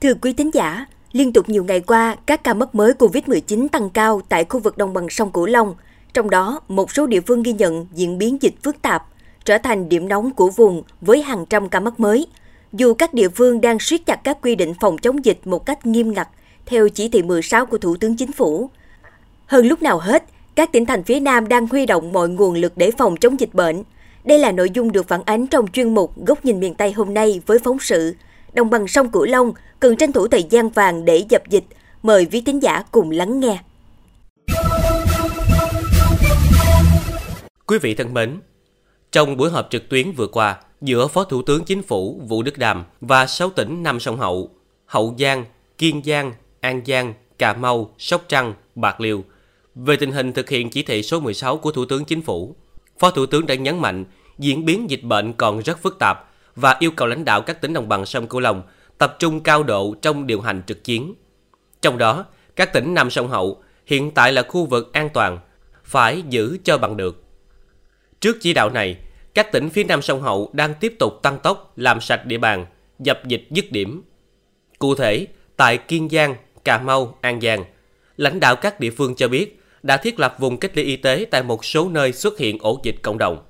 Thưa quý thính giả, liên tục nhiều ngày qua, các ca mắc mới COVID-19 tăng cao tại khu vực đồng bằng sông Cửu Long. Trong đó, một số địa phương ghi nhận diễn biến dịch phức tạp, trở thành điểm nóng của vùng với hàng trăm ca mắc mới. Dù các địa phương đang siết chặt các quy định phòng chống dịch một cách nghiêm ngặt theo chỉ thị 16 của Thủ tướng Chính phủ. Hơn lúc nào hết, các tỉnh thành phía Nam đang huy động mọi nguồn lực để phòng chống dịch bệnh. Đây là nội dung được phản ánh trong chuyên mục Góc nhìn miền Tây hôm nay với phóng sự Đồng bằng sông Cửu Long cần tranh thủ thời gian vàng để dập dịch. Mời quý tín giả cùng lắng nghe. Quý vị thân mến, trong buổi họp trực tuyến vừa qua giữa Phó Thủ tướng Chính phủ Vũ Đức Đàm và 6 tỉnh Nam sông Hậu, Hậu Giang, Kiên Giang, An Giang, Cà Mau, Sóc Trăng, Bạc Liêu về tình hình thực hiện chỉ thị số 16 của Thủ tướng Chính phủ. Phó Thủ tướng đã nhấn mạnh diễn biến dịch bệnh còn rất phức tạp và yêu cầu lãnh đạo các tỉnh đồng bằng sông Cửu Long tập trung cao độ trong điều hành trực chiến. Trong đó, các tỉnh Nam sông Hậu hiện tại là khu vực an toàn, phải giữ cho bằng được. Trước chỉ đạo này, các tỉnh phía Nam sông Hậu đang tiếp tục tăng tốc làm sạch địa bàn, dập dịch dứt điểm. Cụ thể, tại Kiên Giang, Cà Mau, An Giang, lãnh đạo các địa phương cho biết đã thiết lập vùng cách ly y tế tại một số nơi xuất hiện ổ dịch cộng đồng.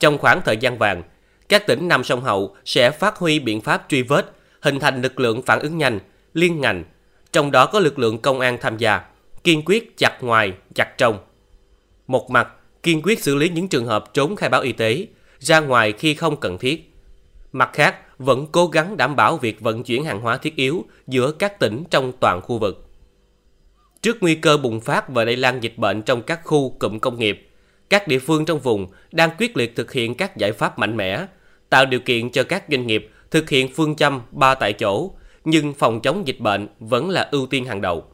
Trong khoảng thời gian vàng, các tỉnh Nam sông Hậu sẽ phát huy biện pháp truy vết, hình thành lực lượng phản ứng nhanh, liên ngành, trong đó có lực lượng công an tham gia, kiên quyết chặt ngoài, chặt trong. Một mặt, kiên quyết xử lý những trường hợp trốn khai báo y tế, ra ngoài khi không cần thiết. Mặt khác, vẫn cố gắng đảm bảo việc vận chuyển hàng hóa thiết yếu giữa các tỉnh trong toàn khu vực. Trước nguy cơ bùng phát và lây lan dịch bệnh trong các khu cụm công nghiệp, các địa phương trong vùng đang quyết liệt thực hiện các giải pháp mạnh mẽ, tạo điều kiện cho các doanh nghiệp thực hiện phương châm ba tại chỗ, nhưng phòng chống dịch bệnh vẫn là ưu tiên hàng đầu.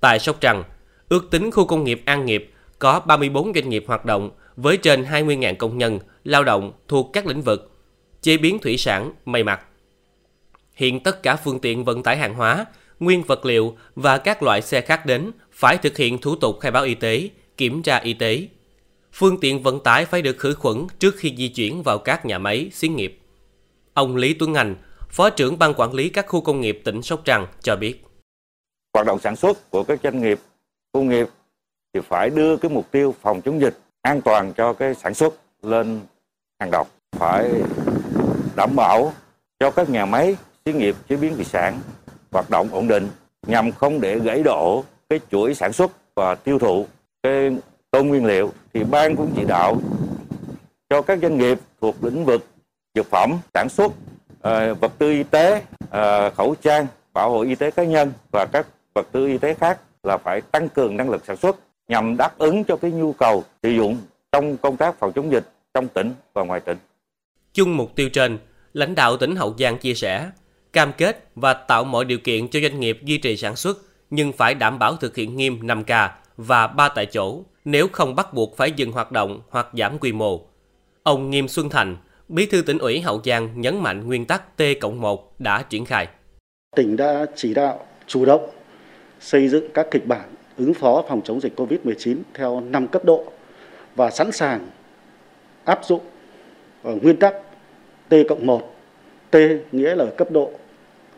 Tại Sóc Trăng, ước tính khu công nghiệp An Nghiệp có 34 doanh nghiệp hoạt động với trên 20.000 công nhân, lao động thuộc các lĩnh vực chế biến thủy sản, may mặc. Hiện tất cả phương tiện vận tải hàng hóa, nguyên vật liệu và các loại xe khác đến phải thực hiện thủ tục khai báo y tế, kiểm tra y tế, phương tiện vận tải phải được khử khuẩn trước khi di chuyển vào các nhà máy, xí nghiệp. Ông Lý Tuấn Anh, Phó trưởng ban quản lý các khu công nghiệp tỉnh Sóc Trăng cho biết. Hoạt động sản xuất của các doanh nghiệp, công nghiệp thì phải đưa cái mục tiêu phòng chống dịch an toàn cho cái sản xuất lên hàng đầu. Phải đảm bảo cho các nhà máy, xí nghiệp chế biến thủy sản hoạt động ổn định nhằm không để gãy đổ cái chuỗi sản xuất và tiêu thụ cái tôm nguyên liệu thì ban cũng chỉ đạo cho các doanh nghiệp thuộc lĩnh vực dược phẩm sản xuất ờ, vật tư y tế ờ, khẩu trang bảo hộ y tế cá nhân và các vật tư y tế khác là phải tăng cường năng lực sản xuất nhằm đáp ứng cho cái nhu cầu sử dụng trong công tác phòng chống dịch trong tỉnh và ngoài tỉnh. Chung mục tiêu trên, lãnh đạo tỉnh Hậu Giang chia sẻ, cam kết và tạo mọi điều kiện cho doanh nghiệp duy trì sản xuất nhưng phải đảm bảo thực hiện nghiêm 5K và ba tại chỗ nếu không bắt buộc phải dừng hoạt động hoặc giảm quy mô. Ông Nghiêm Xuân Thành, Bí thư tỉnh ủy Hậu Giang nhấn mạnh nguyên tắc T cộng 1 đã triển khai. Tỉnh đã chỉ đạo chủ động xây dựng các kịch bản ứng phó phòng chống dịch COVID-19 theo 5 cấp độ và sẵn sàng áp dụng ở nguyên tắc T cộng 1. T nghĩa là cấp độ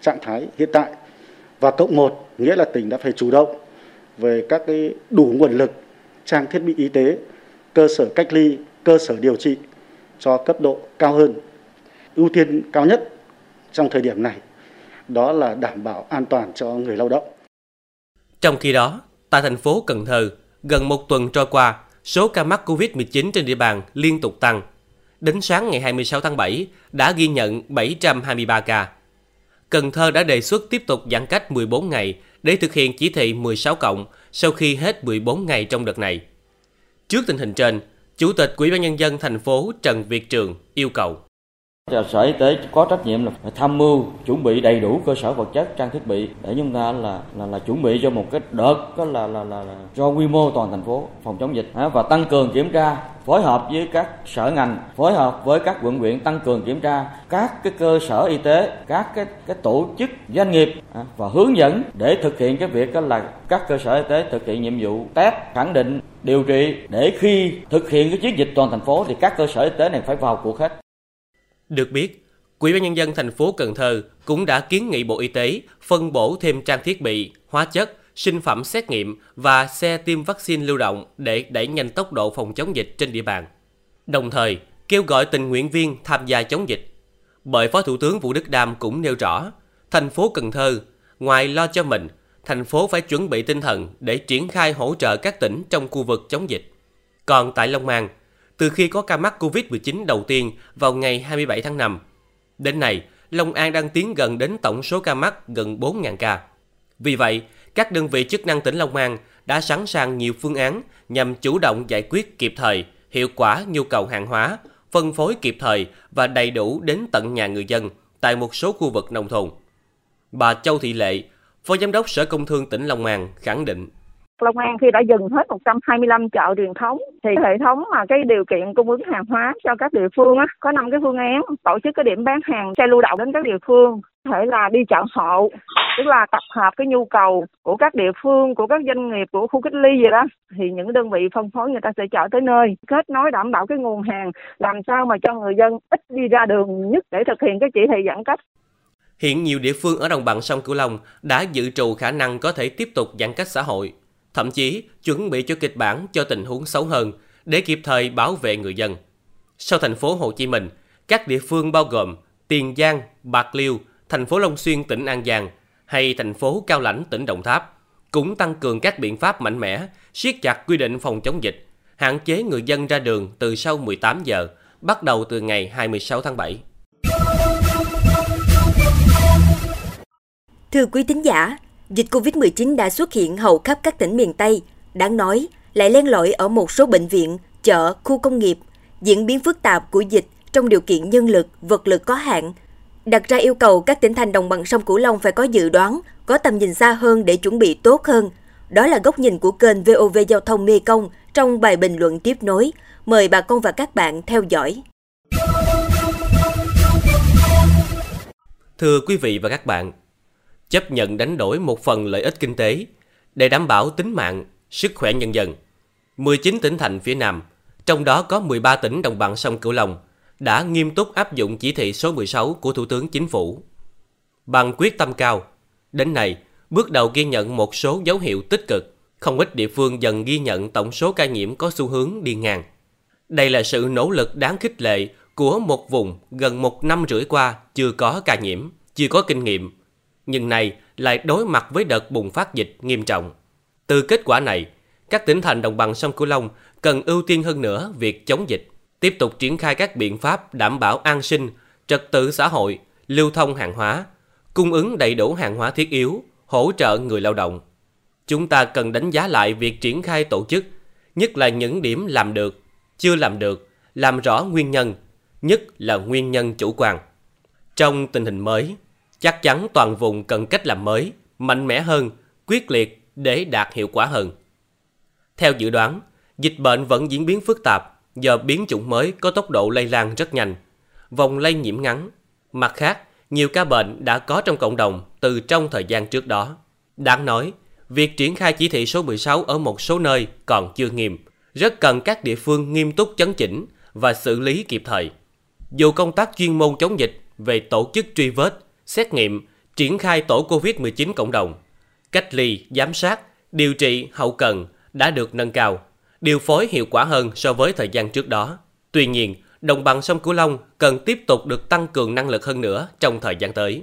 trạng thái hiện tại và cộng 1 nghĩa là tỉnh đã phải chủ động về các cái đủ nguồn lực trang thiết bị y tế, cơ sở cách ly, cơ sở điều trị cho cấp độ cao hơn. Ưu tiên cao nhất trong thời điểm này đó là đảm bảo an toàn cho người lao động. Trong khi đó, tại thành phố Cần Thơ, gần một tuần trôi qua, số ca mắc COVID-19 trên địa bàn liên tục tăng. Đến sáng ngày 26 tháng 7 đã ghi nhận 723 ca. Cần Thơ đã đề xuất tiếp tục giãn cách 14 ngày để thực hiện chỉ thị 16 cộng sau khi hết 14 ngày trong đợt này. Trước tình hình trên, Chủ tịch Ủy ban nhân dân thành phố Trần Việt Trường yêu cầu Sở Y tế có trách nhiệm là phải tham mưu chuẩn bị đầy đủ cơ sở vật chất trang thiết bị để chúng ta là là, là chuẩn bị cho một cái đợt đó là, là là là cho quy mô toàn thành phố phòng chống dịch. Và tăng cường kiểm tra phối hợp với các sở ngành phối hợp với các quận huyện tăng cường kiểm tra các cái cơ sở y tế các cái cái tổ chức doanh nghiệp và hướng dẫn để thực hiện cái việc đó là các cơ sở y tế thực hiện nhiệm vụ test khẳng định điều trị để khi thực hiện cái chiến dịch toàn thành phố thì các cơ sở y tế này phải vào cuộc hết được biết, Quỹ ban nhân dân thành phố Cần Thơ cũng đã kiến nghị Bộ Y tế phân bổ thêm trang thiết bị, hóa chất, sinh phẩm xét nghiệm và xe tiêm vaccine lưu động để đẩy nhanh tốc độ phòng chống dịch trên địa bàn. Đồng thời, kêu gọi tình nguyện viên tham gia chống dịch. Bởi Phó Thủ tướng Vũ Đức Đam cũng nêu rõ, thành phố Cần Thơ, ngoài lo cho mình, thành phố phải chuẩn bị tinh thần để triển khai hỗ trợ các tỉnh trong khu vực chống dịch. Còn tại Long An, từ khi có ca mắc COVID-19 đầu tiên vào ngày 27 tháng 5, đến nay, Long An đang tiến gần đến tổng số ca mắc gần 4.000 ca. Vì vậy, các đơn vị chức năng tỉnh Long An đã sẵn sàng nhiều phương án nhằm chủ động giải quyết kịp thời, hiệu quả nhu cầu hàng hóa, phân phối kịp thời và đầy đủ đến tận nhà người dân tại một số khu vực nông thôn. Bà Châu Thị Lệ, Phó Giám đốc Sở Công Thương tỉnh Long An khẳng định. Long An khi đã dừng hết 125 chợ truyền thống thì hệ thống mà cái điều kiện cung ứng hàng hóa cho các địa phương á có năm cái phương án tổ chức cái điểm bán hàng xe lưu động đến các địa phương thể là đi chợ hộ tức là tập hợp cái nhu cầu của các địa phương của các doanh nghiệp của khu cách ly gì đó thì những đơn vị phân phối người ta sẽ chở tới nơi kết nối đảm bảo cái nguồn hàng làm sao mà cho người dân ít đi ra đường nhất để thực hiện cái chỉ thị giãn cách. Hiện nhiều địa phương ở đồng bằng sông Cửu Long đã dự trù khả năng có thể tiếp tục giãn cách xã hội, thậm chí chuẩn bị cho kịch bản cho tình huống xấu hơn để kịp thời bảo vệ người dân. Sau thành phố Hồ Chí Minh, các địa phương bao gồm Tiền Giang, Bạc Liêu, thành phố Long Xuyên tỉnh An Giang hay thành phố Cao Lãnh tỉnh Đồng Tháp cũng tăng cường các biện pháp mạnh mẽ, siết chặt quy định phòng chống dịch, hạn chế người dân ra đường từ sau 18 giờ, bắt đầu từ ngày 26 tháng 7. Thưa quý tín giả, dịch COVID-19 đã xuất hiện hầu khắp các tỉnh miền Tây. Đáng nói, lại len lỏi ở một số bệnh viện, chợ, khu công nghiệp. Diễn biến phức tạp của dịch trong điều kiện nhân lực, vật lực có hạn, đặt ra yêu cầu các tỉnh thành đồng bằng sông Cửu Long phải có dự đoán, có tầm nhìn xa hơn để chuẩn bị tốt hơn. Đó là góc nhìn của kênh VOV Giao thông Mê Công trong bài bình luận tiếp nối. Mời bà con và các bạn theo dõi. Thưa quý vị và các bạn, chấp nhận đánh đổi một phần lợi ích kinh tế để đảm bảo tính mạng, sức khỏe nhân dân. 19 tỉnh thành phía Nam, trong đó có 13 tỉnh đồng bằng sông Cửu Long, đã nghiêm túc áp dụng chỉ thị số 16 của Thủ tướng Chính phủ. Bằng quyết tâm cao, đến nay, bước đầu ghi nhận một số dấu hiệu tích cực, không ít địa phương dần ghi nhận tổng số ca nhiễm có xu hướng đi ngang. Đây là sự nỗ lực đáng khích lệ của một vùng gần một năm rưỡi qua chưa có ca nhiễm, chưa có kinh nghiệm, nhưng nay lại đối mặt với đợt bùng phát dịch nghiêm trọng. Từ kết quả này, các tỉnh thành đồng bằng sông Cửu Long cần ưu tiên hơn nữa việc chống dịch, tiếp tục triển khai các biện pháp đảm bảo an sinh, trật tự xã hội, lưu thông hàng hóa, cung ứng đầy đủ hàng hóa thiết yếu, hỗ trợ người lao động. Chúng ta cần đánh giá lại việc triển khai tổ chức, nhất là những điểm làm được, chưa làm được, làm rõ nguyên nhân, nhất là nguyên nhân chủ quan. Trong tình hình mới, chắc chắn toàn vùng cần cách làm mới, mạnh mẽ hơn, quyết liệt để đạt hiệu quả hơn. Theo dự đoán, dịch bệnh vẫn diễn biến phức tạp do biến chủng mới có tốc độ lây lan rất nhanh, vòng lây nhiễm ngắn. Mặt khác, nhiều ca bệnh đã có trong cộng đồng từ trong thời gian trước đó. Đáng nói, việc triển khai chỉ thị số 16 ở một số nơi còn chưa nghiêm, rất cần các địa phương nghiêm túc chấn chỉnh và xử lý kịp thời. Dù công tác chuyên môn chống dịch về tổ chức truy vết, xét nghiệm, triển khai tổ COVID-19 cộng đồng, cách ly, giám sát, điều trị hậu cần đã được nâng cao, điều phối hiệu quả hơn so với thời gian trước đó. Tuy nhiên, đồng bằng sông Cửu Long cần tiếp tục được tăng cường năng lực hơn nữa trong thời gian tới.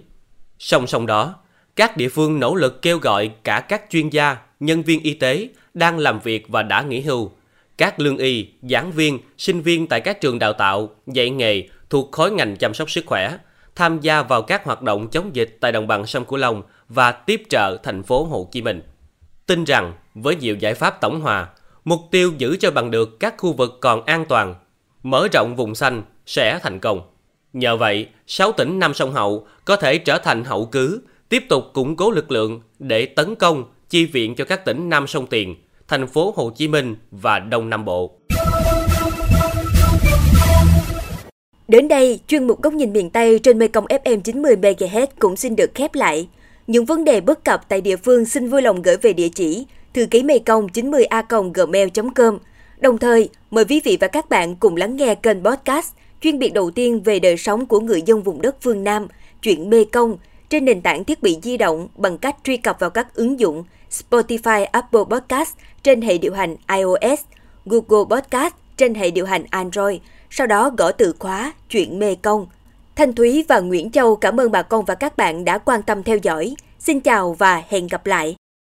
Song song đó, các địa phương nỗ lực kêu gọi cả các chuyên gia, nhân viên y tế đang làm việc và đã nghỉ hưu, các lương y, giảng viên, sinh viên tại các trường đào tạo, dạy nghề thuộc khối ngành chăm sóc sức khỏe tham gia vào các hoạt động chống dịch tại đồng bằng sông Cửu Long và tiếp trợ thành phố Hồ Chí Minh. Tin rằng với nhiều giải pháp tổng hòa, mục tiêu giữ cho bằng được các khu vực còn an toàn, mở rộng vùng xanh sẽ thành công. Nhờ vậy, 6 tỉnh Nam sông Hậu có thể trở thành hậu cứ, tiếp tục củng cố lực lượng để tấn công, chi viện cho các tỉnh Nam sông Tiền, thành phố Hồ Chí Minh và Đông Nam Bộ. Đến đây, chuyên mục Góc nhìn miền Tây trên Mekong FM 90 MHz cũng xin được khép lại. Những vấn đề bất cập tại địa phương xin vui lòng gửi về địa chỉ thư ký mekong 90a gmail.com. Đồng thời, mời quý vị và các bạn cùng lắng nghe kênh podcast chuyên biệt đầu tiên về đời sống của người dân vùng đất phương Nam, chuyện Mê Công, trên nền tảng thiết bị di động bằng cách truy cập vào các ứng dụng Spotify Apple Podcast trên hệ điều hành iOS, Google Podcast trên hệ điều hành Android, sau đó gõ từ khóa, chuyện Mê Công. Thanh Thúy và Nguyễn Châu cảm ơn bà con và các bạn đã quan tâm theo dõi. Xin chào và hẹn gặp lại!